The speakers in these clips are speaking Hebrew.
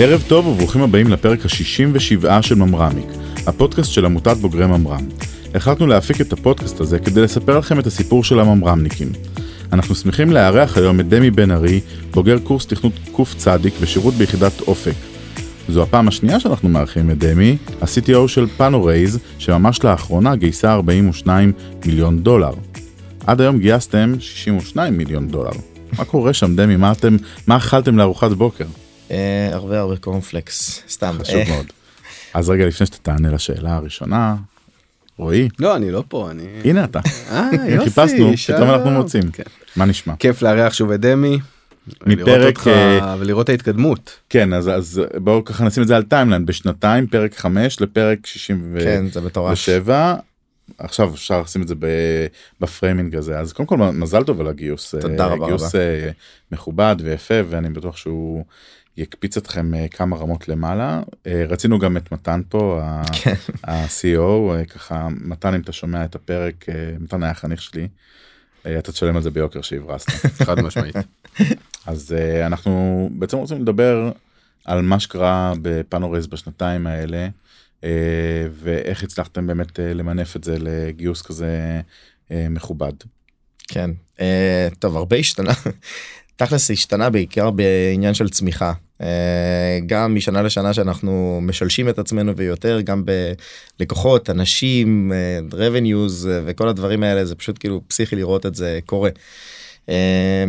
ערב טוב וברוכים הבאים לפרק ה-67 של ממרמיק, הפודקאסט של עמותת בוגרי ממר"ם. החלטנו להפיק את הפודקאסט הזה כדי לספר לכם את הסיפור של הממר"מניקים. אנחנו שמחים לארח היום את דמי בן ארי, בוגר קורס תכנות קצ ושירות ביחידת אופק. זו הפעם השנייה שאנחנו מארחים את דמי, ה-CTO של Panorays, שממש לאחרונה גייסה 42 מיליון דולר. עד היום גייסתם 62 מיליון דולר. מה קורה שם דמי? מה אתם, מה אכלתם לארוחת בוקר? אה, הרבה הרבה קורנפלקס, סתם. חשוב אה, מאוד. אז רגע לפני שאתה תענה לשאלה הראשונה, רועי, לא, אני לא פה, אני... הנה אתה. אה, יופי, חיפשנו. פתאום אנחנו מוצאים. כן. מה נשמע? כיף לארח שוב את דמי. מפרק, אה, ולראות את ההתקדמות. כן, אז, אז בואו ככה נשים את זה על timeline, בשנתיים, פרק 5 לפרק 67. כן, זה מטורף. עכשיו אפשר לשים את זה ב framing הזה אז קודם כל מזל טוב על הגיוס תודה אה, רבה גיוס רבה. אה, מכובד ויפה ואני בטוח שהוא יקפיץ אתכם אה, כמה רמות למעלה אה, רצינו גם את מתן פה כן. ה-CEO אה, ככה מתן אם אתה שומע את הפרק אה, מתן היה חניך שלי. אה, אתה תשלם על זה ביוקר שהברזת חד משמעית. אז אנחנו בעצם רוצים לדבר על מה שקרה ב Panorays בשנתיים האלה ואיך הצלחתם באמת uh, למנף את זה לגיוס כזה uh, מכובד. כן. אה, טוב, הרבה השתנה. תכלס השתנה בעיקר בעניין של צמיחה. אה, גם משנה לשנה שאנחנו משלשים את עצמנו ויותר, גם בלקוחות, אנשים, אה, revenues אה, וכל הדברים האלה, זה פשוט כאילו פסיכי לראות את זה קורה. אה,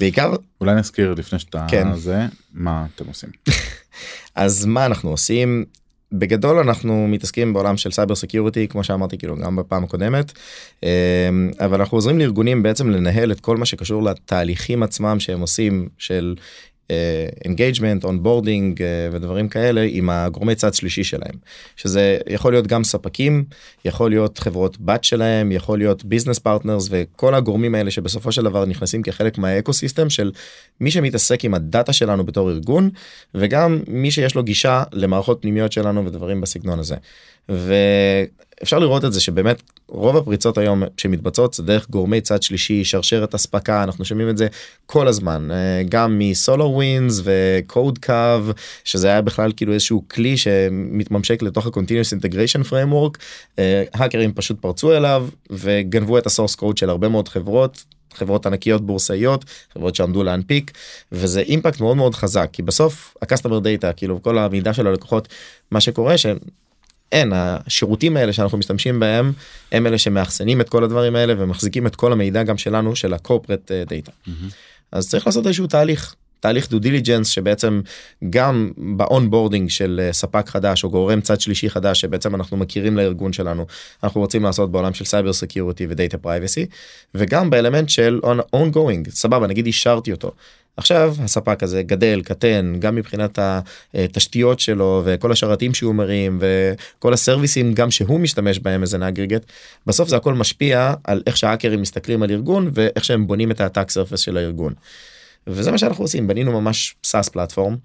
בעיקר אולי נזכיר לפני שאתה כן. זה מה אתם עושים. אז מה אנחנו עושים? בגדול אנחנו מתעסקים בעולם של cyber security כמו שאמרתי כאילו גם בפעם הקודמת. אמ, אבל אנחנו עוזרים לארגונים בעצם לנהל את כל מה שקשור לתהליכים עצמם שהם עושים של engagement onboarding ודברים כאלה עם הגורמי צד שלישי שלהם שזה יכול להיות גם ספקים יכול להיות חברות בת שלהם יכול להיות business partners וכל הגורמים האלה שבסופו של דבר נכנסים כחלק מה ecosystem של מי שמתעסק עם הדאטה שלנו בתור ארגון וגם מי שיש לו גישה למערכות פנימיות שלנו ודברים בסגנון הזה. ואפשר לראות את זה שבאמת רוב הפריצות היום שמתבצעות זה דרך גורמי צד שלישי שרשרת אספקה אנחנו שומעים את זה כל הזמן אה, גם מסולר ווינס וקוד קו שזה היה בכלל כאילו איזשהו כלי שמתממשק לתוך ה-continuous integration framework. אה, האקרים פשוט פרצו אליו וגנבו את הסורס קוד של הרבה מאוד חברות חברות ענקיות בורסאיות חברות שעמדו להנפיק וזה impact מאוד מאוד חזק כי בסוף ה-customer data כאילו כל המידע של הלקוחות מה שקורה שאין השירותים האלה שאנחנו משתמשים בהם הם אלה שמאחסנים את כל הדברים האלה ומחזיקים את כל המידע גם שלנו של ה-corporate data. אז צריך לעשות איזשהו תהליך תהליך due diligence שבעצם גם ב onboarding של אה, ספק חדש או גורם צד שלישי חדש שבעצם אנחנו מכירים לארגון שלנו אנחנו רוצים לעשות בעולם של cyber security ו data privacy וגם באלמנט של ongoing סבבה נגיד אישרתי אותו. עכשיו הספק הזה גדל קטן גם מבחינת התשתיות שלו וכל השרתים שהוא מרים וכל הסרוויסים גם שהוא משתמש בהם as aggregate בסוף זה הכל משפיע על איך שהאקרים מסתכלים על ארגון ואיך שהם בונים את ה attack surface של הארגון. וזה מה שאנחנו עושים בנינו ממש SaaS platform.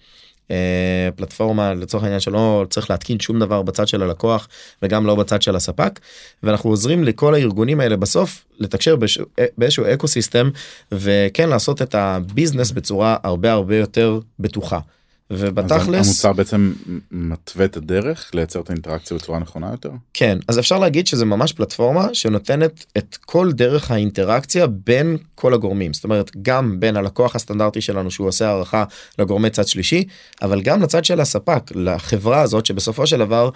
אה, פלטפורמה לצורך העניין שלא צריך להתקין שום דבר בצד של הלקוח וגם לא בצד של הספק ואנחנו עוזרים לכל הארגונים האלה בסוף לתקשר באיזשהו- באיזשהו ecosystem וכן לעשות את ה business בצורה הרבה הרבה יותר בטוחה. אז ובתכלס המוצר בעצם מתווה את הדרך לייצר את האינטראקציה בצורה נכונה יותר. כן אז אפשר להגיד שזה ממש פלטפורמה שנותנת את כל דרך האינטראקציה בין כל הגורמים זאת אומרת גם בין הלקוח הסטנדרטי שלנו שהוא עושה הערכה לגורמי צד שלישי אבל גם לצד של הספק לחברה הזאת שבסופו של דבר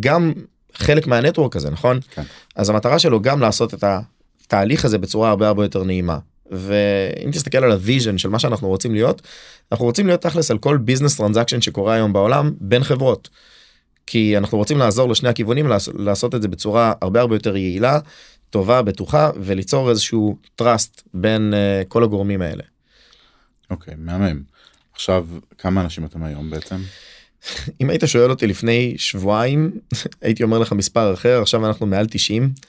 גם חלק מה network הזה נכון כן. אז המטרה שלו גם לעשות את התהליך הזה בצורה הרבה הרבה יותר נעימה. ואם תסתכל על ה vision של מה שאנחנו רוצים להיות אנחנו רוצים להיות תכלס על כל business transaction שקורה היום בעולם בין חברות. כי אנחנו רוצים לעזור לשני הכיוונים לעש- לעשות את זה בצורה הרבה הרבה יותר יעילה טובה בטוחה וליצור איזשהו trust בין uh, כל הגורמים האלה. אוקיי, מהמם. עכשיו, כמה אנשים אתם היום בעצם? אם היית שואל אותי לפני שבועיים הייתי אומר לך מספר אחר עכשיו אנחנו מעל 90 uh,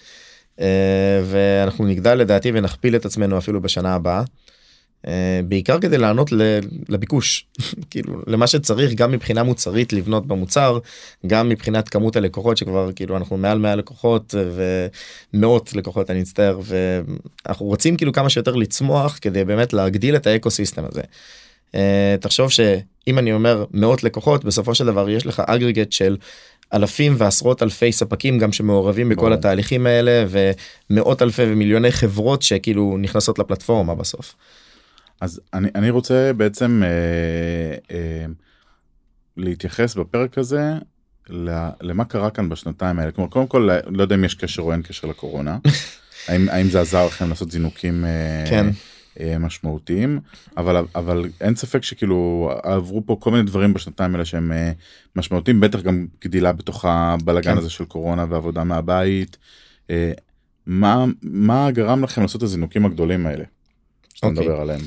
ואנחנו נגדל לדעתי ונכפיל את עצמנו אפילו בשנה הבאה. Uh, בעיקר כדי לענות לביקוש כאילו למה שצריך גם מבחינה מוצרית לבנות במוצר גם מבחינת כמות הלקוחות שכבר כאילו אנחנו מעל 100 לקוחות אה, ומאות לקוחות אני מצטער ואנחנו רוצים כאילו כמה שיותר לצמוח כדי באמת להגדיל את האקו סיסטם הזה. אה, תחשוב שאם אני אומר מאות לקוחות בסופו של דבר יש לך אגריגט של אלפים ועשרות אלפי ספקים גם שמעורבים בכל ברור. התהליכים האלה ומאות אלפי ומיליוני חברות שכאילו נכנסות לפלטפורמה בסוף. אז אני, אני רוצה בעצם אה, אה, להתייחס בפרק הזה למה קרה כאן בשנתיים האלה. כלומר, קודם כל, לא יודע אם יש קשר או אין קשר לקורונה. האם, האם זה עזר לכם לעשות זינוקים אה, כן. אה, משמעותיים, אבל, אבל אין ספק שכאילו עברו פה כל מיני דברים בשנתיים האלה שהם אה, משמעותיים, בטח גם גדילה בתוך הבלגן כן. הזה של קורונה ועבודה מהבית. אה, מה, מה גרם לכם לעשות את הזינוקים הגדולים האלה? שאתה אוקיי. מדבר עליהם.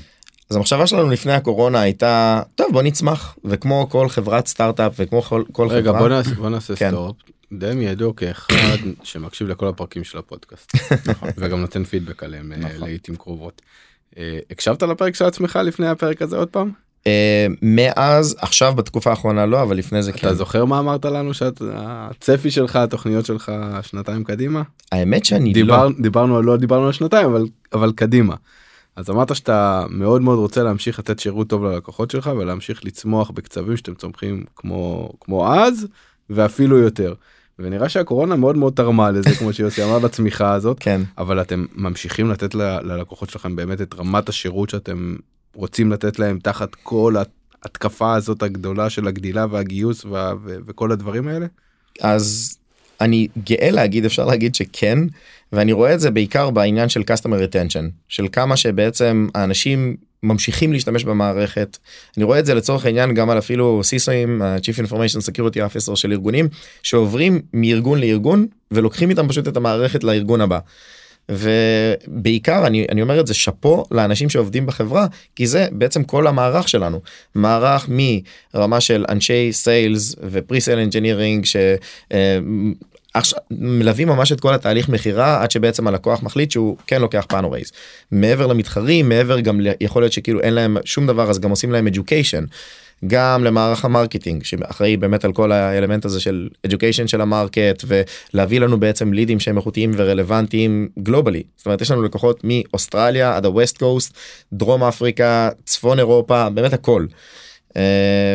אז המחשבה שלנו לפני הקורונה הייתה טוב בוא נצמח וכמו כל חברת סטארט-אפ וכמו כל, כל רגע חברה בוא נעשה, בוא נעשה כן. סטופ. דמי ידוע כאחד שמקשיב לכל הפרקים של הפודקאסט וגם נותן פידבק עליהם נכון. לעיתים קרובות. אה, הקשבת לפרק של עצמך לפני הפרק הזה עוד פעם? אה, מאז עכשיו בתקופה האחרונה לא אבל לפני זה כן אתה זוכר מה אמרת לנו שהצפי שלך התוכניות שלך שנתיים קדימה? האמת שאני דיבר, לא דיברנו לא דיברנו על שנתיים אבל אבל קדימה. אז אמרת שאתה מאוד מאוד רוצה להמשיך לתת שירות טוב ללקוחות שלך ולהמשיך לצמוח בקצבים שאתם צומחים כמו כמו אז ואפילו יותר. ונראה שהקורונה מאוד מאוד תרמה לזה כמו שיוסי אמר לצמיחה הזאת כן אבל אתם ממשיכים לתת ל- ללקוחות שלכם באמת את רמת השירות שאתם רוצים לתת להם תחת כל ההתקפה הזאת הגדולה של הגדילה והגיוס וה- ו- וכל הדברים האלה. אז אני גאה להגיד אפשר להגיד שכן ואני רואה את זה בעיקר בעניין של customer retention של כמה שבעצם האנשים ממשיכים להשתמש במערכת אני רואה את זה לצורך העניין גם על אפילו CISOאים chief information security officer של ארגונים שעוברים מארגון לארגון ולוקחים איתם פשוט את המערכת לארגון הבא. ובעיקר אני, אני אומר את זה שאפו לאנשים שעובדים בחברה כי זה בעצם כל המערך שלנו מערך מרמה של אנשי sales ו pre-sale engineering שמלווים ממש את כל התהליך מכירה עד שבעצם הלקוח מחליט שהוא כן לוקח פאנורייז מעבר למתחרים מעבר גם יכול להיות שכאילו אין להם שום דבר אז גם עושים להם education. גם למערך ה marketing שאחראי באמת על כל האלמנט הזה של education של ה market ולהביא לנו בעצם לידים שהם איכותיים ורלוונטיים גלובלי זאת אומרת יש לנו לקוחות מאוסטרליה עד ה west coast דרום אפריקה צפון אירופה באמת הכל. Uh,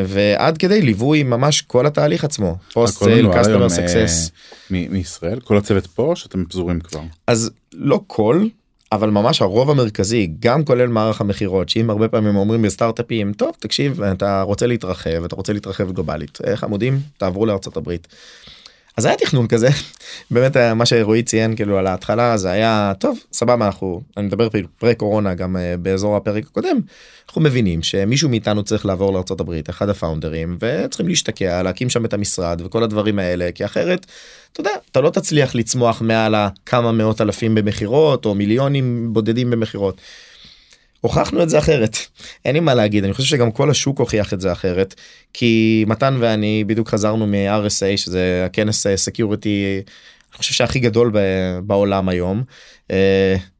ועד כדי ליווי ממש כל התהליך עצמו. post sale אה, success. מ- מישראל? כל הצוות פה שאתם פזורים כבר? אז לא כל אבל ממש הרוב המרכזי גם כולל מערך המכירות שאם הרבה פעמים אומרים בסטארט-אפים טוב תקשיב אתה רוצה להתרחב אתה רוצה להתרחב גלובלית איך עמודים תעברו לארצות הברית. אז היה תכנון כזה באמת היה מה שרועי ציין כאילו על ההתחלה זה היה טוב סבבה אנחנו אני מדבר פרה קורונה גם אה, באזור הפרק הקודם אנחנו מבינים שמישהו מאיתנו צריך לעבור הברית אחד הפאונדרים וצריכים להשתקע להקים שם את המשרד וכל הדברים האלה כי אחרת אתה יודע אתה לא תצליח לצמוח מעל הכמה מאות אלפים במכירות או מיליונים בודדים במכירות. הוכחנו את זה אחרת אין לי מה להגיד אני חושב שגם כל השוק הוכיח את זה אחרת כי מתן ואני בדיוק חזרנו מ-RSA שזה הכנס security אני חושב שהכי גדול בעולם היום.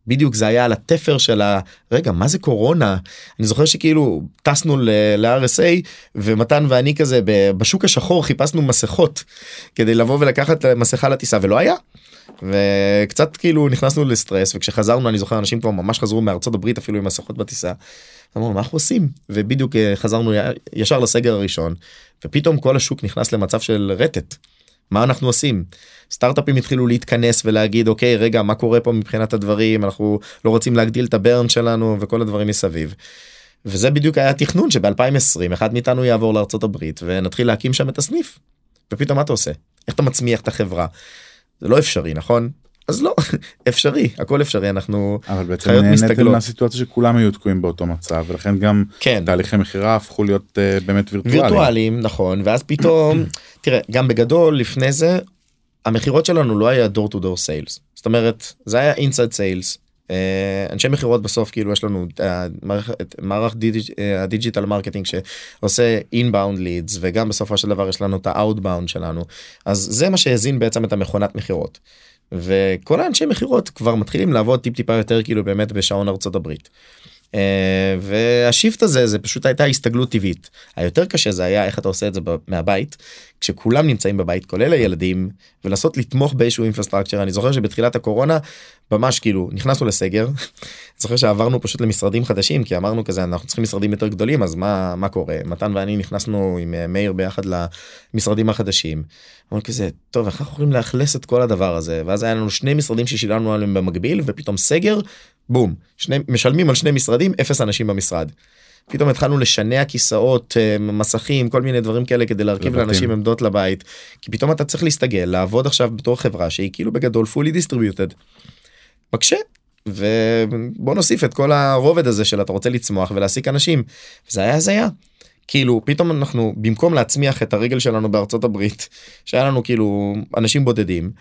בדיוק זה היה על התפר של ה... רגע מה זה קורונה אני זוכר שכאילו טסנו ל-RSA ומתן ואני כזה בשוק השחור חיפשנו מסכות כדי לבוא ולקחת מסכה לטיסה ולא היה. וקצת כאילו נכנסנו לסטרס וכשחזרנו אני זוכר אנשים כבר ממש חזרו מארצות הברית אפילו עם מסכות בטיסה. אמרנו מה אנחנו עושים ובדיוק אה, חזרנו ישר לסגר הראשון ופתאום כל השוק נכנס למצב של רטט. מה אנחנו עושים סטארט-אפים התחילו להתכנס ולהגיד אוקיי רגע מה קורה פה מבחינת הדברים אנחנו לא רוצים להגדיל את הברן שלנו וכל הדברים מסביב. וזה בדיוק היה התכנון שב-2020 אחד מאיתנו יעבור לארצות הברית ונתחיל להקים שם את הסניף. ופתאום מה אתה עושה איך אתה מצמיח את החברה. זה לא אפשרי נכון אז לא אפשרי הכל אפשרי אנחנו אבל בעצם חיות מסתגלות. מהסיטואציה שכולם היו תקועים באותו מצב ולכן גם כן תהליכי מכירה הפכו להיות אה, באמת וירטואליים. וירטואליים נכון ואז פתאום תראה גם בגדול לפני זה המכירות שלנו לא היה door to door sales זאת אומרת זה היה inside sales. אה, אנשי מכירות בסוף כאילו יש לנו אה, מערכת- מערך אה, ה digital marketing שעושה inbound leads וגם בסופו של דבר יש לנו את ה-outbound שלנו אז זה מה שהזין בעצם את המכונת מכירות. וכל האנשי מכירות כבר מתחילים לעבוד טיפ טיפה יותר כאילו באמת בשעון ארצות הברית. אה, וה shift הזה זה פשוט הייתה הסתגלות טבעית. היותר קשה זה היה איך אתה עושה את זה מהבית כשכולם נמצאים בבית כולל הילדים ולנסות לתמוך באיזשהו אינפרסטרקצ'ר אני זוכר שבתחילת הקורונה ממש כאילו נכנסנו לסגר. זוכר שעברנו פשוט למשרדים חדשים כי אמרנו כזה אנחנו צריכים משרדים יותר גדולים אז מה מה קורה מתן ואני נכנסנו עם אה, מאיר ביחד למשרדים החדשים. אמרנו כזה טוב איך אנחנו יכולים לאכלס את כל הדבר הזה ואז היה לנו שני משרדים ששילמנו עליהם במקביל ופתאום סגר בום שני משלמים על שני משרדים אפס אנשים במשרד. פתאום התחלנו לשנע כיסאות אה, מסכים כל מיני דברים כאלה כדי להרכיב לבתים. לאנשים עמדות לבית כי פתאום אתה צריך להסתגל לעבוד עכשיו בתור חברה שהיא כאילו בגדול fully distributed. מקשה ובוא נוסיף את כל הרובד הזה של אתה רוצה לצמוח ולהעסיק אנשים זה היה הזיה. כאילו פתאום אנחנו במקום להצמיח את הרגל שלנו בארצות הברית שהיה לנו כאילו אנשים בודדים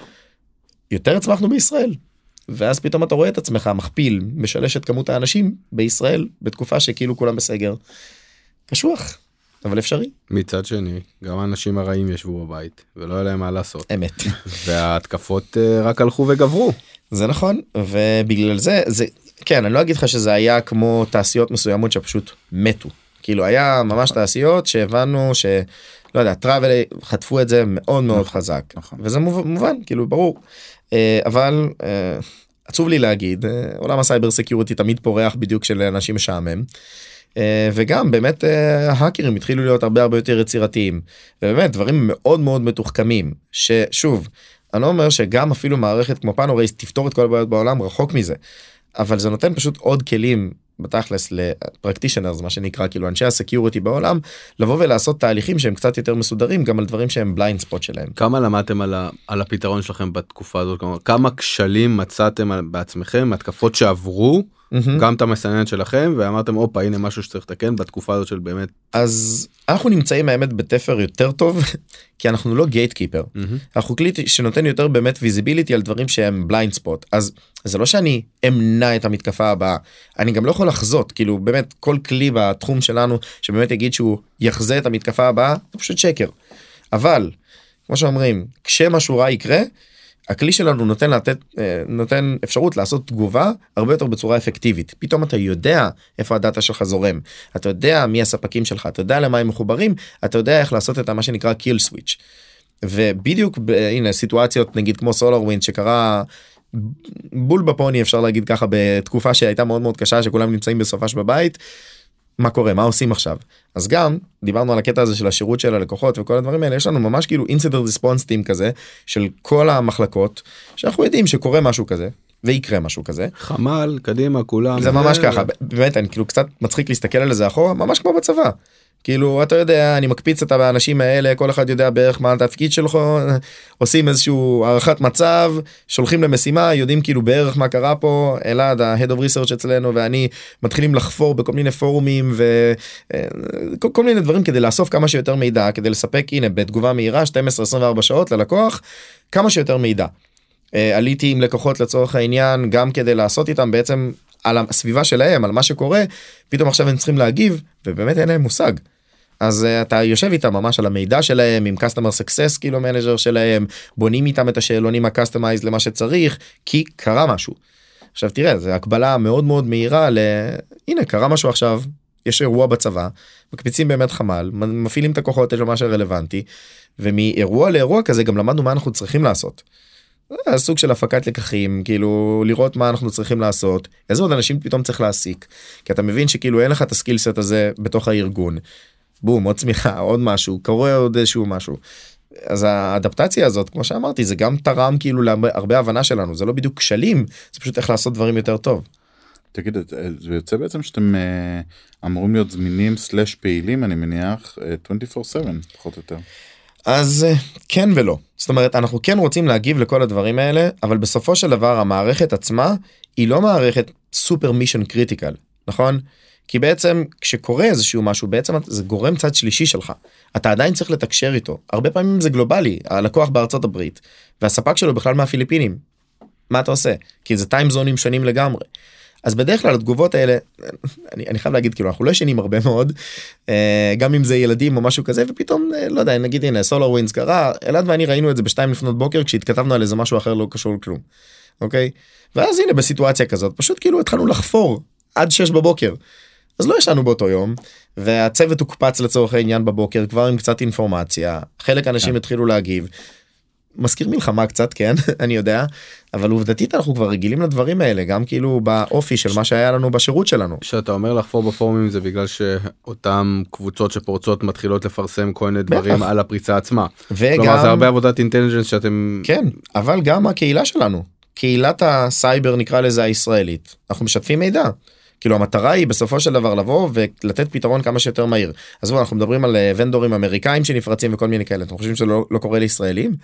יותר הצמחנו בישראל. ואז פתאום אתה רואה את עצמך מכפיל משלש את כמות האנשים בישראל בתקופה שכאילו כולם בסגר. קשוח אבל אפשרי מצד שני גם האנשים הרעים ישבו בבית ולא היה להם מה לעשות אמת וההתקפות אה, רק הלכו וגברו. זה נכון ובגלל זה זה כן אני לא אגיד לך שזה היה כמו תעשיות מסוימות שפשוט מתו כאילו היה ממש תעשיות שהבנו ש... לא יודע טראבל חטפו את זה מאוד מאוד נכון, חזק נכון. וזה מובן, כאילו ברור אבל אה, עצוב לי להגיד אה, עולם ה cyber security תמיד פורח בדיוק של אנשים משעמם. אה, וגם באמת אה, ההאקרים התחילו להיות הרבה הרבה יותר יצירתיים ובאמת דברים מאוד מאוד מתוחכמים ששוב אני לא אומר שגם אפילו מערכת כמו פאנורייס תפתור את כל הבעיות בעולם רחוק מזה אבל זה נותן פשוט עוד כלים בתכלס ל practitioners מה שנקרא כאילו אנשי ה security בעולם לבוא ולעשות תהליכים שהם קצת יותר מסודרים גם על דברים שהם blind spot שלהם. כמה למדתם על, ה, על הפתרון שלכם בתקופה הזאת? כמה כשלים מצאתם בעצמכם? התקפות שעברו מהמם. גם את המסננת שלכם ואמרתם הופה הנה משהו שצריך לתקן בתקופה הזאת של באמת. אז אנחנו נמצאים האמת בתפר יותר טוב כי אנחנו לא gatekeeper אנחנו כלי שנותן יותר באמת visibility על דברים שהם blind spot אז זה לא שאני אמנע את המתקפה הבאה אני גם לא יכול לחזות כאילו באמת כל כלי בתחום שלנו שבאמת יגיד שהוא יחזה את המתקפה הבאה זה פשוט שקר. אבל כמו שאומרים כשמשהו רע יקרה הכלי שלנו נותן לתת אה, נותן אפשרות לעשות תגובה הרבה יותר בצורה אפקטיבית פתאום אתה יודע איפה ה data שלך זורם אתה יודע מי הספקים שלך אתה יודע למה הם מחוברים אתה יודע איך לעשות את מה שנקרא kill switch. ובדיוק הנה סיטואציות נגיד כמו SolarWinds שקרה בול בפנים אפשר להגיד ככה בתקופה שהייתה מאוד מאוד קשה שכולם נמצאים בסופש בבית. מה קורה מה עושים עכשיו? אז גם דיברנו על הקטע הזה של השירות של הלקוחות וכל הדברים האלה יש לנו ממש כאילו אינסידר ריספונס טים כזה של כל המחלקות שאנחנו יודעים שקורה משהו כזה ויקרה משהו כזה חמ"ל קדימה כולם זה ממש ככה באמת אני כאילו קצת מצחיק להסתכל על זה אחורה ממש כמו בצבא. כאילו אתה יודע אני מקפיץ את האנשים האלה כל אחד יודע בערך מה התפקיד שלו עושים איזשהו הערכת מצב שולחים למשימה יודעים כאילו בערך מה קרה פה אלעד ה-head of research אצלנו ואני מתחילים לחפור בכל מיני פורומים וכל כל מיני דברים כדי לאסוף כמה שיותר מידע כדי לספק הנה בתגובה מהירה 12-24 שעות ללקוח כמה שיותר מידע. אה, עליתי עם לקוחות לצורך העניין גם כדי לעשות איתם בעצם על הסביבה שלהם על מה שקורה פתאום עכשיו הם צריכים להגיב ובאמת אין להם מושג. אז uh, אתה יושב איתם ממש על המידע שלהם עם customer success כאילו manager שלהם בונים איתם את השאלונים ה-customized למה שצריך כי קרה משהו. עכשיו תראה זה הקבלה מאוד מאוד מהירה ל... הנה קרה משהו עכשיו יש אירוע בצבא מקפיצים באמת חמ"ל מפעילים את הכוחות למה שרלוונטי ומאירוע לאירוע כזה גם למדנו מה אנחנו צריכים לעשות. זה סוג של הפקת לקחים כאילו לראות מה אנחנו צריכים לעשות איזה עוד אנשים פתאום צריך להעסיק כי אתה מבין שכאילו אין לך את הסקילסט הזה בתוך הארגון. בום עוד צמיחה עוד משהו קורה עוד איזשהו משהו. אז ה adaptation הזאת כמו שאמרתי זה גם תרם כאילו להרבה הבנה שלנו זה לא בדיוק כשלים זה פשוט איך לעשות דברים יותר טוב. תגיד אה, זה יוצא בעצם שאתם אה, אמורים להיות זמינים סלאש פעילים אני מניח אה, 24/7 פחות או יותר. אז אה, כן ולא. זאת אומרת אנחנו כן רוצים להגיב לכל הדברים האלה אבל בסופו של דבר המערכת עצמה היא לא מערכת super mission critical נכון? כי בעצם כשקורה איזשהו משהו בעצם זה גורם צד שלישי שלך. אתה עדיין צריך לתקשר איתו. הרבה פעמים זה גלובלי הלקוח בארצות הברית והספק שלו בכלל מהפיליפינים. מה אתה עושה? כי זה טיים זונים שונים לגמרי. אז בדרך כלל התגובות האלה אני, אני חייב להגיד כאילו אנחנו לא ישנים הרבה מאוד אה, גם אם זה ילדים או משהו כזה ופתאום אה, לא יודע נגיד הנה סולר ווינס קרה אלעד ואני ראינו את זה בשתיים לפנות בוקר כשהתכתבנו על איזה משהו אחר לא קשור לכלום. אוקיי ואז הנה בסיטואציה כזאת פשוט כאילו התחלנו לחפור עד 6 בבוקר. אז לא ישנו באותו יום והצוות הוקפץ לצורך העניין בבוקר כבר עם קצת אינפורמציה חלק אנשים כן. התחילו להגיב. מזכיר מלחמה קצת כן אני יודע אבל עובדתית אנחנו כבר רגילים לדברים האלה גם כאילו באופי של מה שהיה לנו בשירות שלנו. שאתה אומר לחפור בפורומים זה בגלל שאותם קבוצות שפורצות מתחילות לפרסם כל מיני דברים. על הפריצה עצמה. וגם כלומר זה הרבה עבודת intelligence שאתם כן אבל גם הקהילה שלנו קהילת הסייבר נקרא לזה הישראלית אנחנו משתפים מידע. כאילו המטרה היא בסופו של דבר לבוא ולתת פתרון כמה שיותר מהיר. עזבו אנחנו מדברים על אה, ונדורים אמריקאים שנפרצים וכל מיני כאלה אתם חושבים שזה לא, לא קורה לישראלים?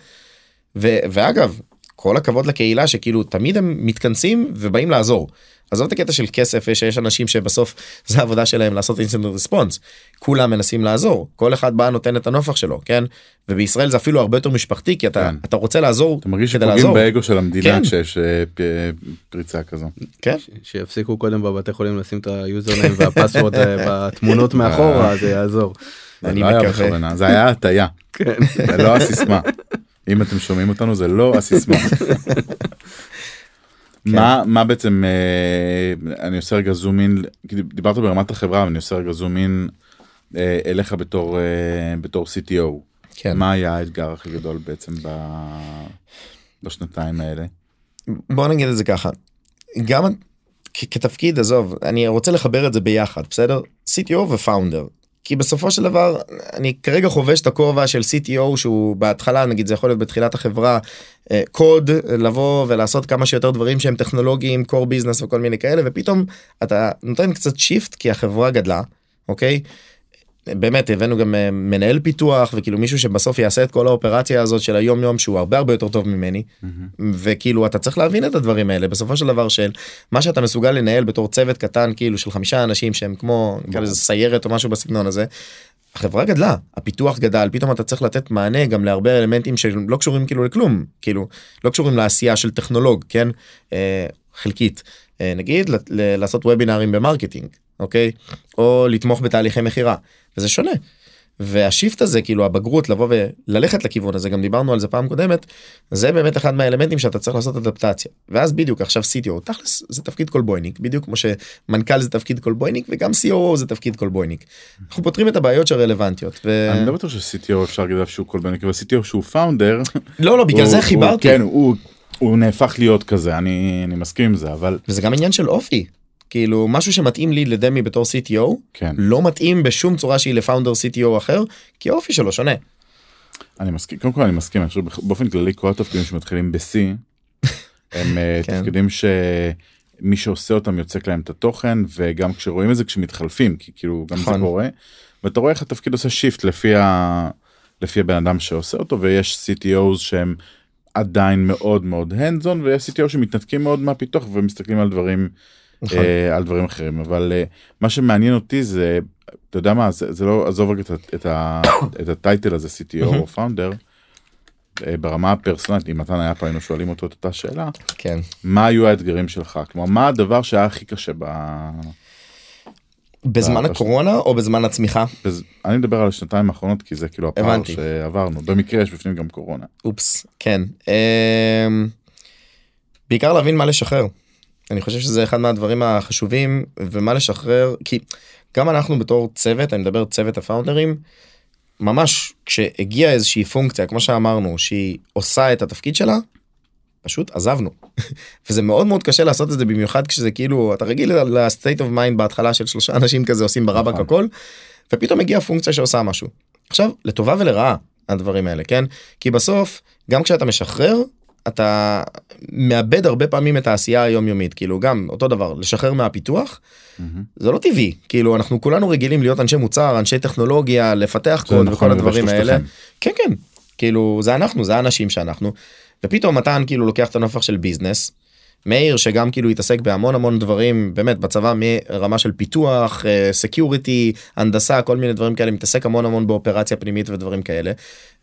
ו, ואגב כל הכבוד לקהילה שכאילו תמיד הם מתכנסים ובאים לעזור. עזוב את הקטע של כסף שיש אנשים שבסוף זה העבודה שלהם לעשות אינסטנט רספונס כולם מנסים לעזור כל אחד בא נותן את הנופח שלו כן ובישראל זה אפילו הרבה יותר משפחתי כי אתה כן. אתה רוצה לעזור אתה מרגיש שפוגעים. באגו של המדינה כן. כשיש אה, פ- פריצה כזו. כן שיפסיקו קודם בבתי חולים לשים את היוזרניים והפסוורד אה, בתמונות מאחורה זה יעזור. זה אני לא היה מקווה. בכוונה, זה היה הטיה, כן. זה לא הסיסמה. אם אתם שומעים אותנו זה לא הסיסמה. מה מה בעצם אה, אני עושה רגע זום אין דיברת ברמת החברה אני עושה רגע זום אין אה, אליך בתור אה, בתור CTO כן. מה היה האתגר הכי גדול בעצם בשנתיים האלה. בוא נגיד את זה ככה. גם כתפקיד עזוב אני רוצה לחבר את זה ביחד בסדר? CTO ופאונדר כי בסופו של דבר אני כרגע חובש את הכובע של CTO שהוא בהתחלה נגיד זה יכול להיות בתחילת החברה אה, קוד לבוא ולעשות כמה שיותר דברים שהם טכנולוגיים core business וכל מיני כאלה ופתאום אתה נותן קצת שיפט כי החברה גדלה אוקיי. באמת הבאנו גם אה, מנהל פיתוח וכאילו מישהו שבסוף יעשה את כל האופרציה הזאת של היום יום שהוא הרבה הרבה יותר טוב ממני. וכאילו אתה צריך להבין את הדברים האלה בסופו של דבר של מה שאתה מסוגל לנהל בתור צוות קטן כאילו של חמישה אנשים שהם כמו סיירת או משהו בסגנון הזה. החברה גדלה הפיתוח גדל פתאום אתה צריך לתת מענה גם להרבה אלמנטים שלא קשורים כאילו לכלום. כאילו לא קשורים לעשייה של טכנולוג כן? אה, חלקית. אה, נגיד ל- ל- לעשות וובינארים ב marketing אוקיי? או לתמוך בתהליכי מכירה וזה שונה. וה shift הזה כאילו הבגרות לבוא וללכת לכיוון הזה גם דיברנו על זה פעם קודמת זה באמת אחד מהאלמנטים שאתה צריך לעשות אדפטציה ואז בדיוק עכשיו CTO תכלס זה תפקיד קולבויניק בדיוק כמו שמנכ"ל זה תפקיד קולבויניק וגם COO זה תפקיד קולבויניק. אנחנו פותרים את הבעיות שרלוונטיות. ו... אני לא בטוח ש-CTO אפשר להגיד עליו שהוא קולבויניק אבל CTO שהוא founder. לא לא בגלל זה חיברתי כן הוא הוא נהפך להיות כזה אני אני מסכים עם זה אבל וזה גם עניין של אופי כאילו משהו שמתאים לי לדמי בתור CTO כן לא מתאים בשום צורה שהיא לפאונדר CTO אחר כי האופי שלו שונה. אני מסכים קודם כל אני מסכים אני חושב באופן כללי כל התפקידים שמתחילים ב-C הם אה, כן. תפקידים שמי שעושה אותם יוצק להם את התוכן וגם כשרואים את זה כשמתחלפים כי כאילו גם זה נכון. קורה ואתה רואה איך התפקיד עושה shift לפי ה... לפי הבן אדם שעושה אותו ויש CTOs שהם עדיין מאוד מאוד hands on ויש CTO שמתנתקים מאוד מהפיתוח ומסתכלים על דברים נכון. אה, על דברים אחרים אבל אה, מה שמעניין אותי זה אתה יודע מה זה, זה לא עזוב רגע את, ה title הזה CTO או founder. ברמה הפרסונלית אם מתן היה פה היינו שואלים אותו את אותה שאלה כן. מה היו האתגרים שלך כלומר מה הדבר שהיה הכי קשה ב... בזמן בש- הקורונה או בזמן הצמיחה? בז- אני מדבר על השנתיים האחרונות כי זה כאילו הפער הבנתי. שעברנו במקרה יש בפנים גם קורונה. אופס כן. אמ, בעיקר להבין מה לשחרר. אני חושב שזה אחד מהדברים החשובים ומה לשחרר כי גם אנחנו בתור צוות אני מדבר צוות הפאונדרים ממש כשהגיעה איזושהי פונקציה כמו שאמרנו שהיא עושה את התפקיד שלה פשוט עזבנו וזה מאוד מאוד קשה לעשות את זה במיוחד כשזה כאילו אתה רגיל ל-state of mind בהתחלה של שלושה אנשים כזה עושים ברבק נכון. הכל ופתאום מגיעה פונקציה שעושה משהו. עכשיו לטובה ולרעה הדברים האלה כן כי בסוף גם כשאתה משחרר אתה מאבד הרבה פעמים את העשייה היומיומית כאילו גם אותו דבר לשחרר מהפיתוח מהמם. זה לא טבעי כאילו אנחנו כולנו רגילים להיות אנשי מוצר אנשי טכנולוגיה לפתח קוד נכון וכל הדברים האלה. כן כן כאילו זה אנחנו זה האנשים שאנחנו ופתאום מתן כאילו לוקח את הנופח של ביזנס. מאיר שגם כאילו התעסק בהמון המון דברים באמת בצבא מרמה של פיתוח security הנדסה כל מיני דברים כאלה מתעסק המון המון באופרציה פנימית ודברים כאלה.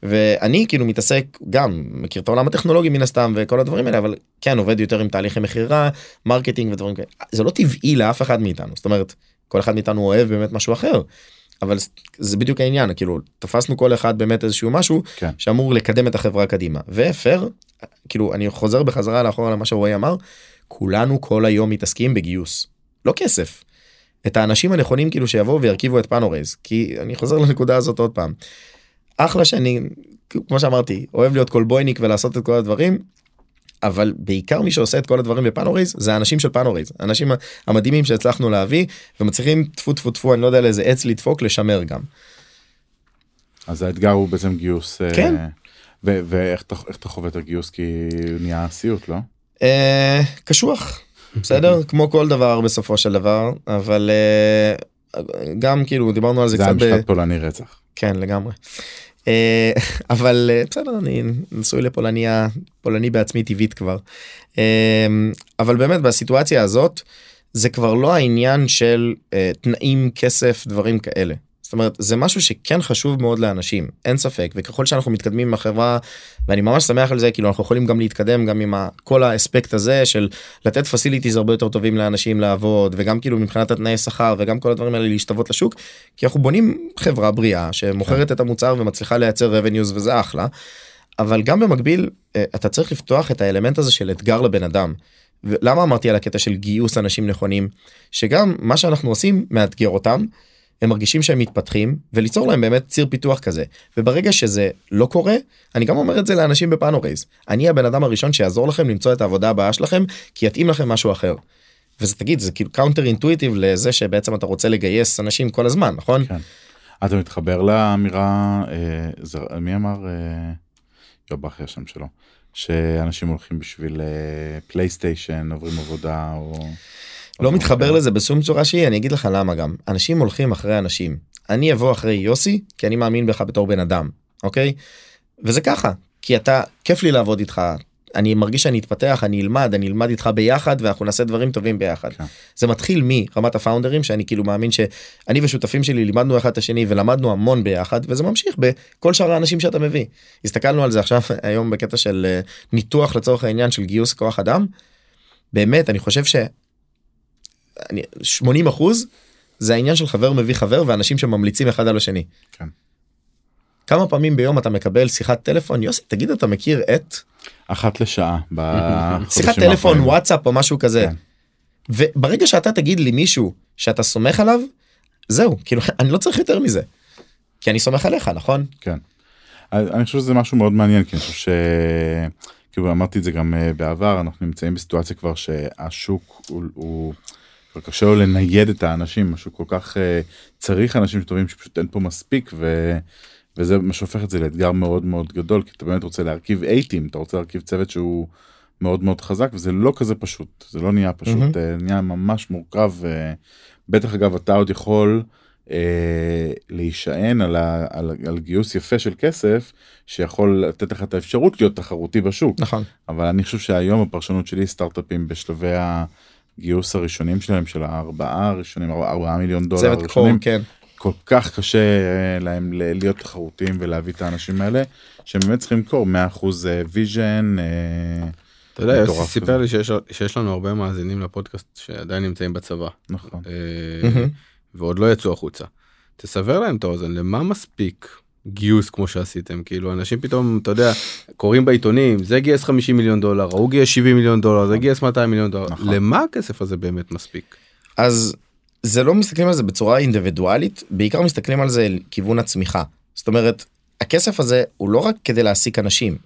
ואני כאילו מתעסק גם מכיר את העולם הטכנולוגי מן הסתם וכל הדברים האלה אבל כן עובד יותר עם תהליכי מכירה marketing ודברים כאלה זה לא טבעי לאף אחד מאיתנו זאת אומרת כל אחד מאיתנו אוהב באמת משהו אחר. אבל זה בדיוק העניין כאילו תפסנו כל אחד באמת איזשהו משהו כן. שאמור לקדם את החברה קדימה ופר כאילו אני חוזר בחזרה לאחורה למה שרועי אמר כולנו כל היום מתעסקים בגיוס לא כסף. את האנשים הנכונים כאילו שיבואו וירכיבו את פאנורייז כי אני חוזר לנקודה הזאת עוד פעם. אחלה שאני כמו שאמרתי אוהב להיות קולבויניק ולעשות את כל הדברים אבל בעיקר מי שעושה את כל הדברים בפאנורייז זה האנשים של פאנורייז האנשים המדהימים שהצלחנו להביא ומצליחים טפו טפו טפו אני לא יודע לאיזה עץ לדפוק לשמר גם. אז האתגר הוא בעצם גיוס. אה, כן. ו- ואיך אתה- חווה את הגיוס כי נהיה סיוט לא? אה, קשוח בסדר כמו כל דבר בסופו של דבר אבל אה, גם כאילו דיברנו על זה זה היה קצת ב- משפט פולני רצח. כן לגמרי. אה, אבל אה, בסדר אני נשוי לפולניה פולני בעצמי טבעית כבר. אה, אבל באמת בסיטואציה הזאת זה כבר לא העניין של תנאים כסף דברים כאלה. זאת אומרת זה משהו שכן חשוב מאוד לאנשים אין ספק וככל שאנחנו מתקדמים עם החברה ואני ממש שמח על זה כאילו אנחנו יכולים גם להתקדם גם עם כל האספקט הזה של לתת פסיליטיז הרבה יותר טובים לאנשים לעבוד וגם כאילו מבחינת התנאי שכר וגם כל הדברים האלה להשתוות לשוק כי אנחנו בונים חברה בריאה שמוכרת את המוצר ומצליחה לייצר revenues וזה אחלה. אבל גם במקביל אה, אתה צריך לפתוח את האלמנט הזה של אתגר לבן אדם. ולמה אמרתי על הקטע של גיוס אנשים נכונים שגם מה שאנחנו עושים מאתגר אותם. הם מרגישים שהם מתפתחים וליצור להם באמת ציר פיתוח כזה וברגע שזה לא קורה אני גם אומר את זה לאנשים בפאנורייז אני הבן אדם הראשון שיעזור לכם למצוא את העבודה הבאה שלכם כי יתאים לכם משהו אחר. וזה תגיד זה כאילו counter intuitive לזה שבעצם אתה רוצה לגייס אנשים כל הזמן נכון כן. אתה מתחבר לאמירה אה, זה, מי אמר אה, יו בכי השם שלו שאנשים הולכים בשביל אה, פלייסטיישן עוברים עבודה או. לא או מתחבר לזה בשום צורה שהיא אני אגיד לך למה גם. אנשים הולכים אחרי אנשים. אני אבוא אחרי יוסי כי אני מאמין בך בתור בן אדם אוקיי? וזה ככה כי אתה כיף לי לעבוד איתך. אני מרגיש שאני אתפתח אני אלמד אני אלמד איתך ביחד ואנחנו נעשה דברים טובים ביחד. כן. זה מתחיל מרמת הפאונדרים שאני כאילו מאמין שאני ושותפים שלי לימדנו אחד את השני ולמדנו המון ביחד וזה ממשיך בכל שאר האנשים שאתה מביא. הסתכלנו על זה עכשיו היום בקטע של אה, ניתוח לצורך העניין של גיוס כוח אדם. באמת אני חושב ש... 80 אחוז זה העניין של חבר מביא חבר ואנשים שממליצים אחד על השני. כן. כמה פעמים ביום אתה מקבל שיחת טלפון יוסי תגיד אתה מכיר את אחת לשעה. בחודשים שיחת טלפון. וואטסאפ או משהו כזה. כן. וברגע שאתה תגיד לי מישהו שאתה סומך עליו זהו כאילו אני לא צריך יותר מזה. כי אני סומך עליך נכון? כן. אני חושב שזה משהו מאוד מעניין כי אני חושב ש... כאילו אמרתי את זה גם אה, בעבר אנחנו נמצאים בסיטואציה כבר שהשוק הוא, הוא קשה לו לנייד את האנשים השוק כל כך אה, צריך אנשים טובים שפשוט אין פה מספיק ו... וזה מה שהופך את זה לאתגר מאוד מאוד גדול כי אתה באמת רוצה להרכיב אייטים אתה רוצה להרכיב צוות שהוא מאוד מאוד חזק וזה לא כזה פשוט זה לא נהיה פשוט. אה, נהיה ממש מורכב אה, בטח אגב אתה עוד יכול אה, להישען על, ה, על, על גיוס יפה של כסף שיכול לתת לך את האפשרות להיות תחרותי בשוק נכון. אבל אני חושב שהיום הפרשנות שלי סטארט-אפים בשלבי הגיוס הראשונים שלהם של הארבעה הראשונים ארבעה מיליון דולר צוות core הראשונים כן. כל כך קשה אה, להם להיות תחרותיים ולהביא את האנשים האלה שהם באמת צריכים למכור 100% vision. אה, אתה יודע, יוסי סיפר. לי שיש שיש לנו הרבה מאזינים לפודקאסט שעדיין נמצאים בצבא נכון. אה. ועוד לא יצאו החוצה. תסבר להם את האוזן למה מספיק גיוס כמו שעשיתם כאילו אנשים פתאום אתה יודע קוראים בעיתונים זה גייס 50 מיליון דולר ההוא גייס 70 מיליון דולר זה גייס 200 מיליון דולר נכון. למה הכסף הזה באמת מספיק. אז זה לא מסתכלים על זה בצורה אינדיבידואלית בעיקר מסתכלים על זה לכיוון הצמיחה זאת אומרת הכסף הזה הוא לא רק כדי להעסיק אנשים.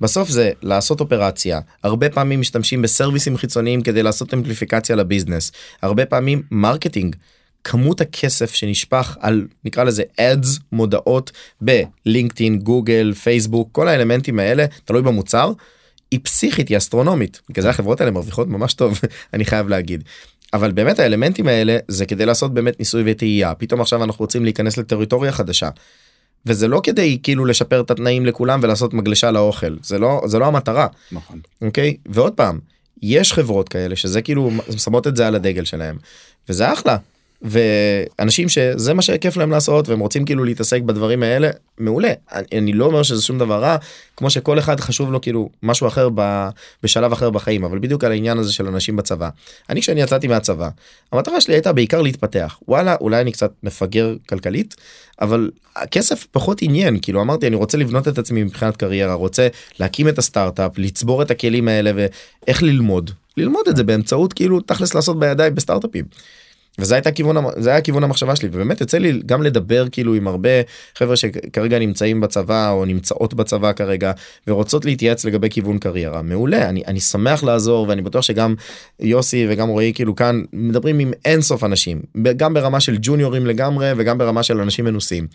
בסוף זה לעשות אופרציה הרבה פעמים משתמשים בסרוויסים חיצוניים כדי לעשות אמפליפיקציה לביזנס הרבה פעמים marketing. כמות הכסף שנשפך על נקרא לזה ads מודעות בלינקדאין גוגל פייסבוק כל האלמנטים האלה תלוי במוצר היא פסיכית היא אסטרונומית בגלל זה החברות האלה מרוויחות ממש טוב אני חייב להגיד. אבל באמת האלמנטים האלה זה כדי לעשות באמת ניסוי וטעייה פתאום עכשיו אנחנו רוצים להיכנס לטריטוריה חדשה. וזה לא כדי כאילו לשפר את התנאים לכולם ולעשות מגלשה לאוכל זה לא זה לא המטרה נכון. אוקיי ועוד פעם יש חברות כאלה שזה כאילו שמות את זה על הדגל שלהם וזה אחלה. ואנשים שזה מה שכיף להם לעשות והם רוצים כאילו להתעסק בדברים האלה מעולה אני, אני לא אומר שזה שום דבר רע כמו שכל אחד חשוב לו כאילו משהו אחר ב, בשלב אחר בחיים אבל בדיוק על העניין הזה של אנשים בצבא. אני כשאני יצאתי מהצבא המטרה שלי הייתה בעיקר להתפתח וואלה אולי אני קצת מפגר כלכלית אבל הכסף פחות עניין כאילו אמרתי אני רוצה לבנות את עצמי מבחינת קריירה רוצה להקים את הסטארט-אפ לצבור את הכלים האלה ואיך ללמוד ללמוד את זה באמצעות כאילו תכלס לעשות בידיים בסטארט-אפים. וזה הייתה כיוון זה היה כיוון המחשבה שלי ובאמת יוצא לי גם לדבר כאילו עם הרבה חבר'ה שכרגע נמצאים בצבא או נמצאות בצבא כרגע ורוצות להתייעץ לגבי כיוון קריירה. מעולה אני אני שמח לעזור ואני בטוח שגם יוסי וגם רועי כאילו כאן מדברים עם אין סוף אנשים גם ברמה של ג'וניורים לגמרי וגם ברמה של אנשים מנוסים.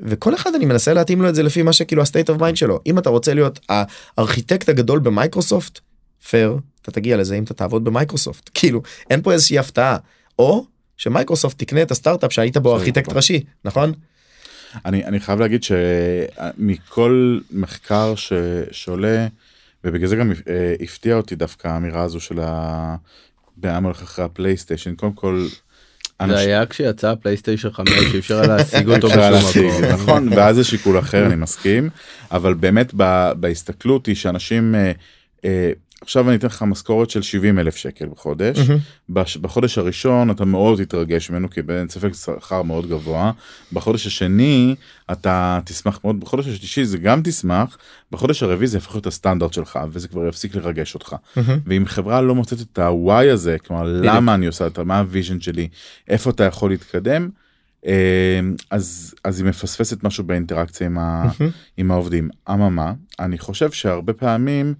וכל אחד אני מנסה להתאים לו את זה לפי מה שכאילו ה-state of mind שלו. אם אתה רוצה להיות הארכיטקט הגדול במייקרוסופט פייר אתה תגיע לזה אם אתה תעבוד במייקרוסופט. כאילו אין פה איזושהי הפתעה. או שמייקרוסופט תקנה את הסטארט-אפ שהיית בו ארכיטקט נכון. ראשי נכון אני, אני חייב להגיד שמכל מחקר ש, שעולה, ובגלל זה גם אה, הפתיע אותי דווקא האמירה הזו של ה... בעם הולך אחרי הפלייסטיישן, קודם כל... זה היה כשיצא פלייסטיישן 5 שאי אפשר היה להשיג אותו בשום מקום. נכון, ואז זה שיקול אחר, אני מסכים, אבל באמת ב- בהסתכלות היא שאנשים, אה, אה, עכשיו אני אתן לך משכורת של 70 אלף שקל בחודש, בש- בחודש הראשון אתה מאוד תתרגש ממנו כי אין ספק שכר מאוד גבוה. בחודש השני אתה תשמח מאוד. בחודש השלישי זה גם תשמח בחודש הרביעי זה יהפוך להיות הסטנדרט שלך וזה כבר יפסיק לרגש אותך. ואם חברה לא מוצאת את ה-why הזה כלומר למה אני עושה את מה ה vision שלי איפה אתה יכול להתקדם. אה, אז אז היא מפספסת משהו באינטראקציה עם, ה, עם העובדים. אממה אני חושב שהרבה פעמים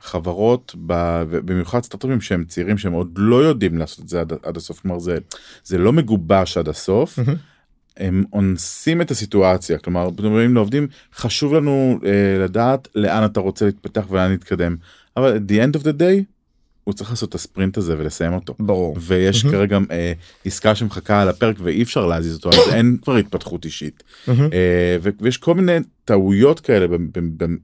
חברות במיוחד סטארט-אפים שהם צעירים שהם עוד לא יודעים לעשות את זה עד, עד הסוף. כלומר זה זה לא מגובש עד הסוף. הם אונסים את הסיטואציה. כלומר אומרים לעובדים חשוב לנו אה, לדעת לאן אתה רוצה להתפתח ולאן להתקדם. אבל at the end of the day הוא צריך לעשות את הספרינט הזה ולסיים אותו. ברור ויש מהמם. כרגע אה, עסקה שמחכה על הפרק ואי אפשר להזיז אותו אז אין כבר התפתחות אישית מהמם. אה, ויש כל מיני טעויות כאלה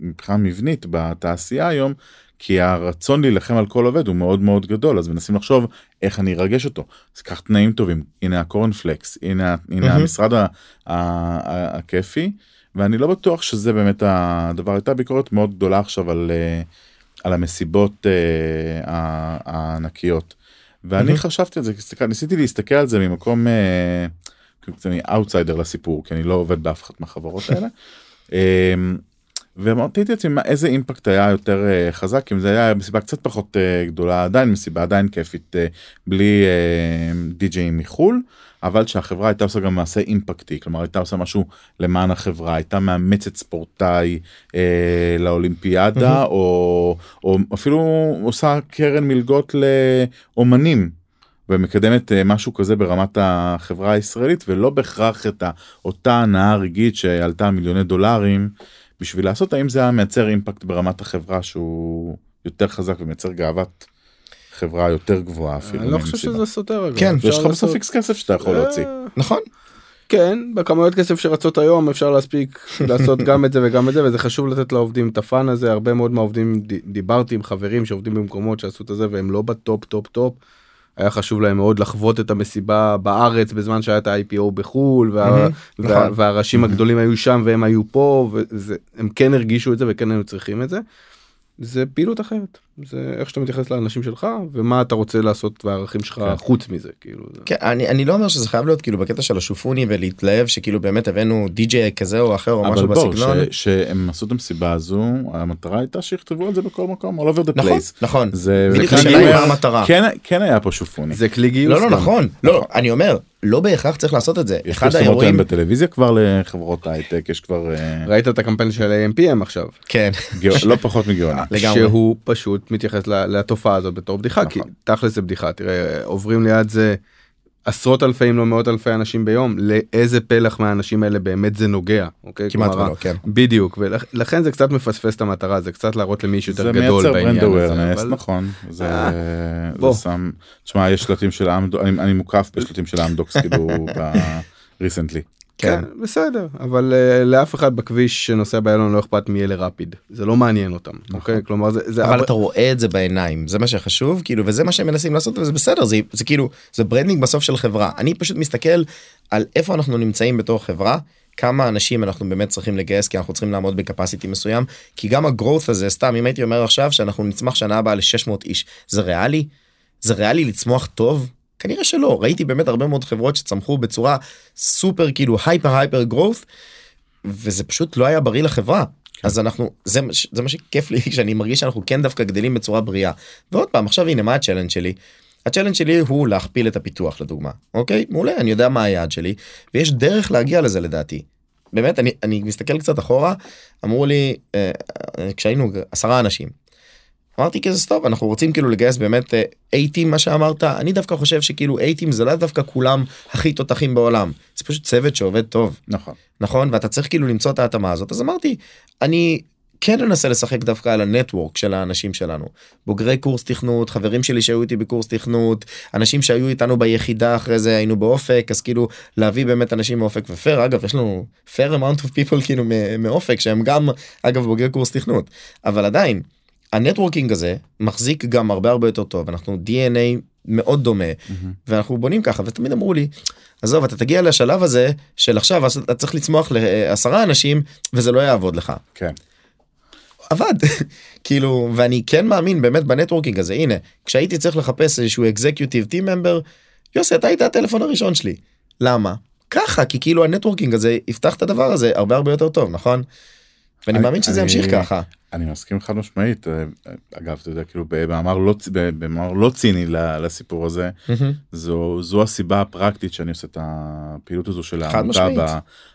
מבחינה מבנית בתעשייה היום כי הרצון להילחם על כל עובד הוא מאוד מאוד גדול אז מנסים לחשוב איך אני ארגש אותו אז קח תנאים טובים הנה הקורנפלקס הנה הנה מהמם. המשרד הכיפי ואני לא בטוח שזה באמת הדבר הייתה ביקורת מאוד גדולה עכשיו על אה, על המסיבות אה, הענקיות ואני מהמם. חשבתי על זה ניסיתי להסתכל על זה ממקום. אה, קצת אני אאוטסיידר לסיפור כי אני לא עובד באף אחת מהחברות האלה. אמ, ואמרתי לעצמי מה- איזה impact היה יותר אה, חזק אם זה היה מסיבה קצת פחות אה, גדולה עדיין מסיבה עדיין כיפית אה, בלי אה, די-ג'אים מחול אבל שהחברה הייתה עושה גם מעשה אימפקטי כלומר הייתה עושה משהו למען החברה הייתה מאמצת ספורטאי אה, לאולימפיאדה או, או אפילו עושה קרן מלגות לאומנים ומקדמת אה, משהו כזה ברמת החברה הישראלית ולא בהכרח את אותה הנאה רגעית שעלתה מיליוני דולרים בשביל לעשות האם זה היה מייצר אימפקט ברמת החברה שהוא יותר חזק ומייצר גאוות חברה יותר גבוהה אפילו. אני לא חושב. שזה סותר. כן, ויש לך בסוף איקס כסף שאתה יכול להוציא. אה, נכון כן, בכמויות כסף שרצות היום אפשר להספיק לעשות גם את זה וגם את זה וזה חשוב לתת לעובדים את ה fun הזה הרבה מאוד מהעובדים דיברתי עם חברים שעובדים במקומות שעשו את זה והם לא ב top top top. היה חשוב להם מאוד לחוות את המסיבה בארץ בזמן שהיה את ה-IPO בחול וה, וה, נכון. והראשים הגדולים היו שם והם היו פה והם כן הרגישו את זה וכן היו צריכים את זה. זה פעילות אחרת זה איך שאתה מתייחס לאנשים שלך ומה אתה רוצה לעשות והערכים שלך כן. חוץ מזה כאילו. זה- כן, אני, אני לא אומר שזה חייב להיות כאילו בקטע של השופוני ולהתלהב שכאילו באמת הבאנו די.ג'יי כזה או אחר או אבל משהו בוא, בסגנון. ש- שהם עשו את המסיבה הזו המטרה הייתה שיכתבו על זה בכל מקום all over the נכון place. נכון זה בדיוק זה השאלה אני היא אומר, מה המטרה. כן כן היה פה שופוני. זה כלי גיוס. לא לא גם. נכון לא אני אומר לא בהכרח צריך לעשות את זה יש אחד פרסומות האירועים היום בטלוויזיה כבר לחברות הייטק יש כבר אה, ראית את הקמפיין של AMPM עכשיו כן לא פחות מגאוני. לגמרי. שהוא פשוט מתייחס ל- לתופעה הזאת בתור בדיחה כי נכון. תכל'ס זה בדיחה תראה עוברים ליד זה עשרות אלפי אם לא מאות אלפי אנשים ביום לאיזה פלח מהאנשים האלה באמת זה נוגע אוקיי כמעט כלומר, ולא כן בדיוק ולכן זה קצת מפספס את המטרה זה קצת להראות למישהו יותר זה גדול מייצר ברנד בעניין הזה אווירנס אבל נכון זה אה, זה. שם תשמע יש שלטים של אמדוקס אני אני מוקף בשלטים של אמדוקס כאילו recently. כן. כן בסדר אבל uh, לאף אחד בכביש שנוסע באיילון לא אכפת מי אלה Rapyd זה לא מעניין אותם אוקיי? כלומר זה, זה אבל אתה רואה את זה בעיניים זה מה שחשוב כאילו וזה מה שהם מנסים לעשות וזה בסדר זה זה כאילו זה branding בסוף של חברה. אני פשוט מסתכל על איפה אנחנו נמצאים בתור חברה כמה אנשים אנחנו באמת צריכים לגייס כי אנחנו צריכים לעמוד ב capacity מסוים כי גם ה growth הזה סתם אם הייתי אומר עכשיו שאנחנו נצמח שנה הבאה ל-600 איש זה ריאלי? זה ריאלי לצמוח טוב כנראה שלא ראיתי באמת הרבה מאוד חברות שצמחו בצורה סופר כאילו הייפר הייפר גרורת וזה פשוט לא היה בריא לחברה אז אנחנו זה מה זה מה שכיף לי שאני מרגיש שאנחנו כן דווקא גדלים בצורה בריאה. ועוד פעם עכשיו הנה מה הצ'לנג' שלי. הצ'לנג' שלי הוא להכפיל את הפיתוח לדוגמה אוקיי מעולה אני יודע מה היעד שלי ויש דרך להגיע לזה לדעתי. באמת אני אני מסתכל קצת אחורה אמרו לי אה, אה, כשהיינו עשרה אנשים. אמרתי כזה טוב אנחנו רוצים כאילו לגייס באמת אייטים מה שאמרת. אני דווקא חושב שכאילו אייטים זה לא דווקא כולם הכי תותחים בעולם. זה פשוט צוות שעובד טוב. נכון. נכון? ואתה צריך כאילו למצוא את ההתאמה הזאת. אז אמרתי אני כן אנסה לשחק דווקא על הנטוורק של האנשים שלנו. בוגרי קורס תכנות חברים שלי שהיו איתי בקורס תכנות אנשים שהיו איתנו ביחידה אחרי זה היינו באופק. אז כאילו להביא באמת אנשים מאופק ופייר אגב יש לנו fair amount of people כאילו מאופק שהם גם אגב בוגרי קורס תכנות. אבל עדיין ה networking הזה מחזיק גם הרבה הרבה יותר טוב אנחנו DNA מאוד דומה מהמם. ואנחנו בונים ככה ותמיד אמרו לי עזוב אתה תגיע לשלב הזה של עכשיו אתה צריך לצמוח לעשרה אנשים וזה לא יעבוד לך כן. עבד כאילו ואני כן מאמין באמת ב networking הזה הנה כשהייתי צריך לחפש איזשהו executive team member יוסי אתה היית הטלפון הראשון שלי למה ככה כי כאילו ה networking הזה יפתח את הדבר הזה הרבה הרבה יותר טוב נכון. ואני אני- מאמין שזה אני- ימשיך ככה אני מסכים חד משמעית אה, אגב אתה יודע כאילו במאמר לא במאמר לא ציני לסיפור הזה זו זו הסיבה הפרקטית שאני עושה את הפעילות הזו של העמותה.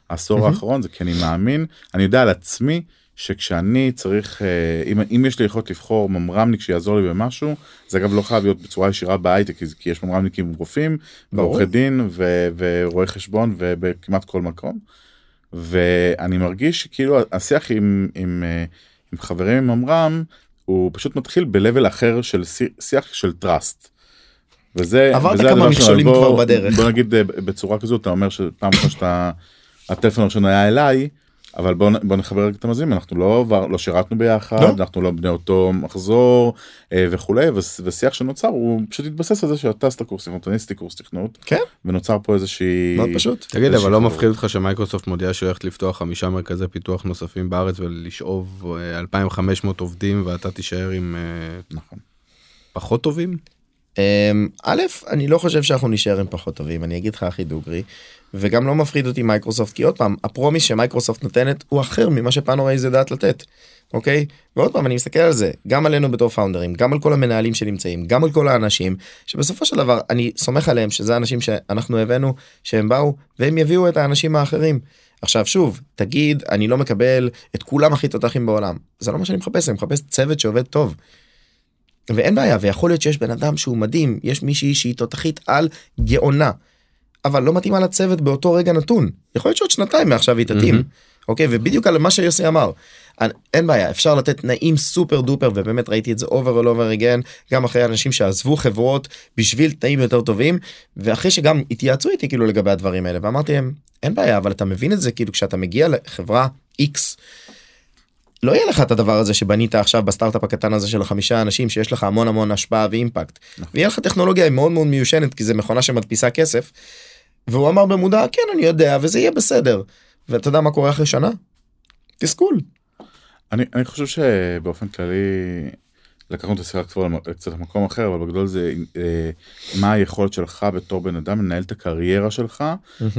בעשור. האחרון זה כי אני מאמין אני יודע על עצמי שכשאני צריך אה, אם, אם יש לי יכולת לבחור ממרמניק שיעזור לי במשהו זה אגב לא חייב להיות בצורה ישירה בהייטק כי, יש ממרמניקים רופאים. ועורכי דין ורואי חשבון ובכמעט כל מקום. ואני מרגיש שכאילו השיח עם, עם, אה, עם חברים עם ממר"ם הוא פשוט מתחיל ב-level אחר של שי- שיח של trust. וזה עברת וזה כמה. מכשולים כבר בדרך. בוא נגיד אה, בצורה כזאת אתה אומר שפעם אחת שאתה הטלפון הראשון היה אליי אבל בוא, בוא נחבר את המאזינים אנחנו לא עבר, לא שירתנו ביחד לא. אנחנו לא בני אותו מחזור אה, וכולי ושיח שנוצר הוא פשוט התבסס על זה שאתה עשית קורס תכנות אני עשיתי קורס תכנות כן. ונוצר פה איזושהי מאוד פשוט. תגיד אבל לא. מפחיד אותך שמייקרוסופט מודיעה שהיא הולכת לפתוח חמישה מרכזי פיתוח נוספים בארץ ולשאוב אה, 2500 עובדים ואתה תישאר עם אה, נכון. פחות טובים? אמ, א', אני לא חושב שאנחנו נשאר עם פחות טובים, אני אגיד לך הכי דוגרי, וגם לא מפחיד אותי מייקרוסופט, כי עוד פעם, ה promise שמייקרוסופט נותנת הוא אחר ממה שפאנוריז יודעת לתת, אוקיי? ועוד פעם, אני מסתכל על זה, גם עלינו בתור פאונדרים, גם על כל המנהלים שנמצאים, גם על כל האנשים, שבסופו של דבר אני סומך עליהם שזה אנשים שאנחנו הבאנו, שהם באו, והם יביאו את האנשים האחרים. עכשיו שוב, תגיד, אני לא מקבל את כולם הכי תותחים בעולם, זה לא מה שאני מחפש, אני מחפש צוות שעובד טוב. ואין בעיה ויכול להיות שיש בן אדם שהוא מדהים יש מישהי שהיא תותחית על גאונה. אבל לא מתאימה לצוות באותו רגע נתון יכול להיות שעוד שנתיים מעכשיו היא תתאים. אוקיי ובדיוק על מה שיוסי אמר. אין בעיה אפשר לתת תנאים סופר דופר ובאמת ראיתי את זה over and over again גם אחרי אנשים שעזבו חברות בשביל תנאים יותר טובים ואחרי שגם התייעצו איתי כאילו לגבי הדברים האלה ואמרתי להם אין בעיה אבל אתה מבין את זה כאילו כשאתה מגיע לחברה x לא יהיה לך את הדבר הזה שבנית עכשיו בסטארט-אפ הקטן הזה של החמישה אנשים שיש לך המון המון השפעה ואימפקט ויהיה לך טכנולוגיה מאוד מאוד מיושנת כי זה מכונה שמדפיסה כסף. והוא אמר במודע כן אני יודע וזה יהיה בסדר ואתה יודע מה קורה אחרי שנה? תסכול. אני, אני חושב שבאופן כללי לקחנו את השיחה כבר קצת למקום אחר אבל בגדול זה אה, מה היכולת שלך בתור בן אדם לנהל את הקריירה שלך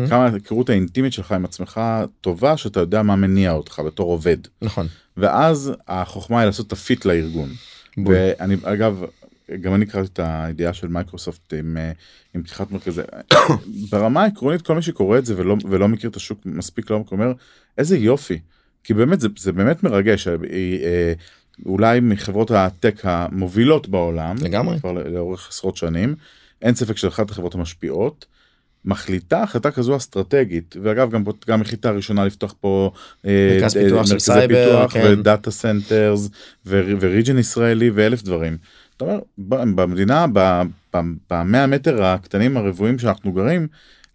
כמה ההיכרות האינטימית שלך עם עצמך טובה שאתה יודע מה מניע אותך בתור עובד נכון. ואז החוכמה היא לעשות את הפיט לארגון. בול. ואני אגב גם אני קראתי את הידיעה של מייקרוסופט עם, אה, עם פתיחת מרכזי ברמה העקרונית כל מי שקורא את זה ולא, ולא מכיר את השוק מספיק לעומק אומר איזה יופי כי באמת זה, זה באמת מרגש אה, אה, אולי מחברות ה tech המובילות בעולם לגמרי. כבר לאורך עשרות שנים אין ספק של אחת החברות המשפיעות. מחליטה החלטה כזו אסטרטגית ואגב גם גם החליטה הראשונה לפתוח פה אה, מרכז אה, פיתוח של סייבר, פיתוח כן. ו data centers וריג'ן ישראלי ואלף דברים. אתה אומר במדינה במאה מטר הקטנים הרבועים שאנחנו גרים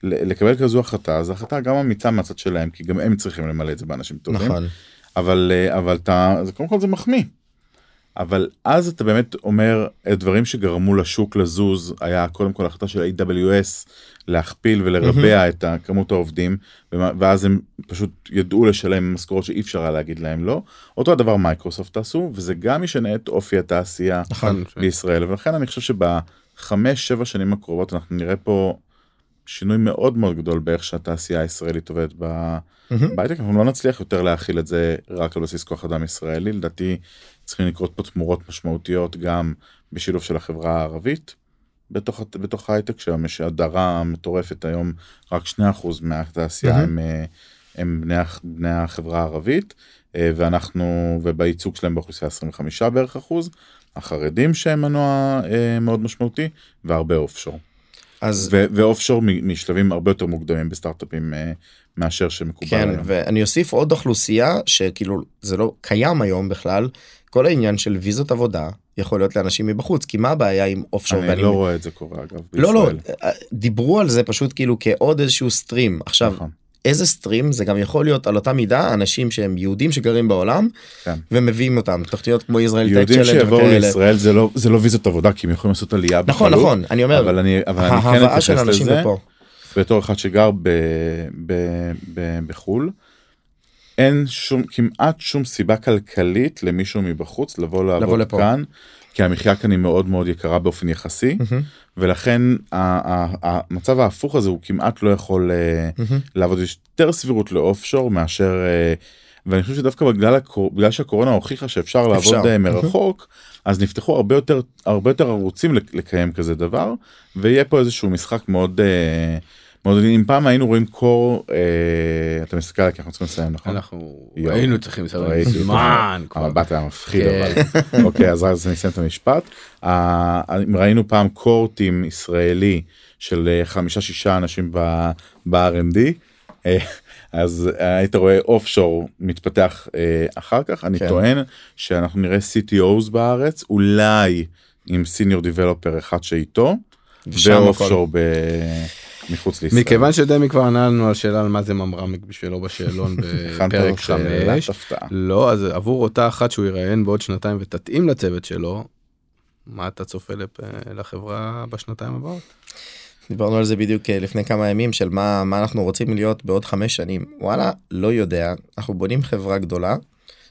לקבל כזו החלטה זו החלטה גם אמיצה מהצד שלהם כי גם הם צריכים למלא את זה באנשים טובים נכון. אבל אה, אבל אתה זה קודם כל זה מחמיא. אבל אז אתה באמת אומר אה, דברים שגרמו לשוק לזוז היה קודם כל החלטה של AWS להכפיל ולרבע את כמות העובדים ואז הם פשוט ידעו לשלם משכורות שאי אפשר היה להגיד להם לא. אותו הדבר מייקרוסופט עשו וזה גם ישנה את אופי התעשייה נכון. בישראל ולכן אני חושב שבחמש שבע שנים הקרובות אנחנו נראה פה שינוי מאוד מאוד גדול באיך שהתעשייה הישראלית עובדת. בהייטק אנחנו לא נצליח יותר להכיל את זה רק על בסיס כוח אדם ישראלי לדעתי צריכים לקרות פה תמורות משמעותיות גם בשילוב של החברה הערבית בתוך בתוך ההייטק שם יש הדרה מטורפת היום רק 2% מהתעשייה. הם, אה, הם בני, בני החברה הערבית אה, ואנחנו ובייצוג שלהם באוכלוסייה 25 בערך אחוז החרדים שהם מנוע אה, מאוד משמעותי והרבה אופשור אז ו- ואופשור מ- משלבים הרבה יותר מוקדמים בסטארט-אפים אה, מאשר שמקובל כן היום. ואני אוסיף עוד אוכלוסייה שכאילו זה לא קיים היום בכלל כל העניין של ויזות עבודה יכול להיות לאנשים מבחוץ כי מה הבעיה עם אופשור אני ואני לא רואה את זה קורה אגב לא לא בישראל. דיברו על זה פשוט כאילו כעוד איזשהו סטרים עכשיו נכון. איזה סטרים זה גם יכול להיות על אותה מידה אנשים שהם יהודים שגרים בעולם כן. ומביאים אותם תוכניות כמו ישראל טק יהודים שיבואו. לישראל זה לא זה לא ויזות עבודה כי הם יכולים לעשות עלייה נכון בקלות, נכון אני אומר אבל אני אבל אני כן אתייחס לזה לפה בתור אחד שגר ב, ב, ב, בחול. אין שום כמעט שום סיבה כלכלית למישהו מבחוץ לבוא לעבוד לפה. כאן כי המחיה כאן היא מאוד מאוד יקרה באופן יחסי מהמם, ולכן המצב ההפוך הזה הוא כמעט לא יכול מהמם. לעבוד יש יותר סבירות לאוף שור מאשר אה, ואני חושב שדווקא בגלל, הקור... בגלל שהקורונה הוכיחה שאפשר לעבוד אפשר. אה, מרחוק אז נפתחו הרבה יותר הרבה יותר ערוצים לק- לקיים כזה דבר ויהיה פה איזשהו משחק מאוד מאוד אם פעם היינו רואים קור אה, אתה מסתכל כי אנחנו צריכים לסיים נכון? אנחנו. היינו צריכים לסיים ראיתי אותו. זמן כבר. המבט היה מפחיד כן. אבל אוקיי אז אז אני אסיים את המשפט. אה, אם ראינו פעם קורטים ישראלי של אה, חמישה שישה אנשים ב- ב-R&D אה, אז היית רואה אוף שור מתפתח אה, אחר כך אני כן. טוען שאנחנו נראה CTOs בארץ אולי עם סיניור דיבלופר אחד שאיתו ואוף. שור ב... מחוץ לישראל. מכיוון שדמי כבר ענה לנו על שאלה על מה זה ממרמיק בשבילו בשאלון בפרק שאלת 5. הפתעה. לא אז עבור אותה אחת שהוא יראיין בעוד שנתיים ותתאים לצוות שלו. מה אתה צופה לפ- לחברה בשנתיים הבאות? דיברנו על זה בדיוק אה, לפני כמה ימים של מה מה אנחנו רוצים להיות בעוד חמש שנים וואלה לא יודע אנחנו בונים חברה גדולה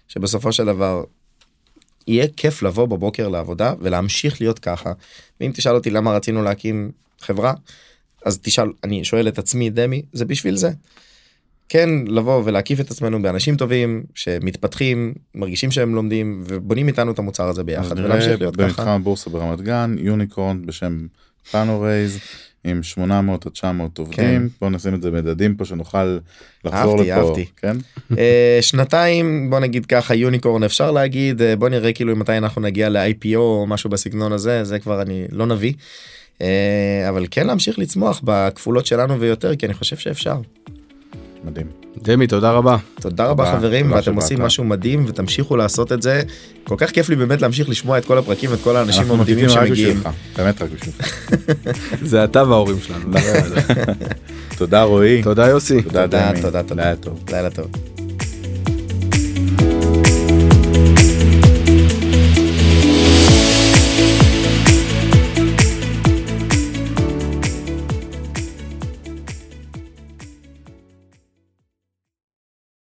שבסופו של דבר יהיה כיף לבוא בבוקר לעבודה ולהמשיך להיות ככה ואם תשאל אותי למה רצינו להקים חברה אז תשאל אני שואל את עצמי דמי זה בשביל זה. כן לבוא ולהקיף את עצמנו באנשים טובים שמתפתחים מרגישים שהם לומדים ובונים איתנו את המוצר הזה ביחד ולהמשיך להיות במתחם ככה. הבורסה ברמת גן unicorn בשם פאנוריז עם 800 עד 900 עובדים בוא נשים את זה מדדים פה שנוכל לחזור אהבתי, לפה אהבתי. כן אה, שנתיים בוא נגיד ככה unicorn אפשר להגיד אה, בוא נראה כאילו מתי אנחנו נגיע ל-IPO או משהו בסגנון הזה זה כבר אני לא נביא. אה, אבל כן להמשיך לצמוח בכפולות שלנו ויותר כי אני חושב שאפשר. מדהים דמי תודה רבה. תודה רבה חברים תודה ואתם שבאת. עושים משהו מדהים ותמשיכו לעשות את זה. כל כך כיף לי באמת להמשיך לשמוע את כל הפרקים ואת כל האנשים המדהימים שמגיעים. באמת רק בשבילך זה אתה וההורים שלנו. תודה רועי תודה יוסי. תודה תודה דמי תודה תודה. לילה טוב לילה טוב.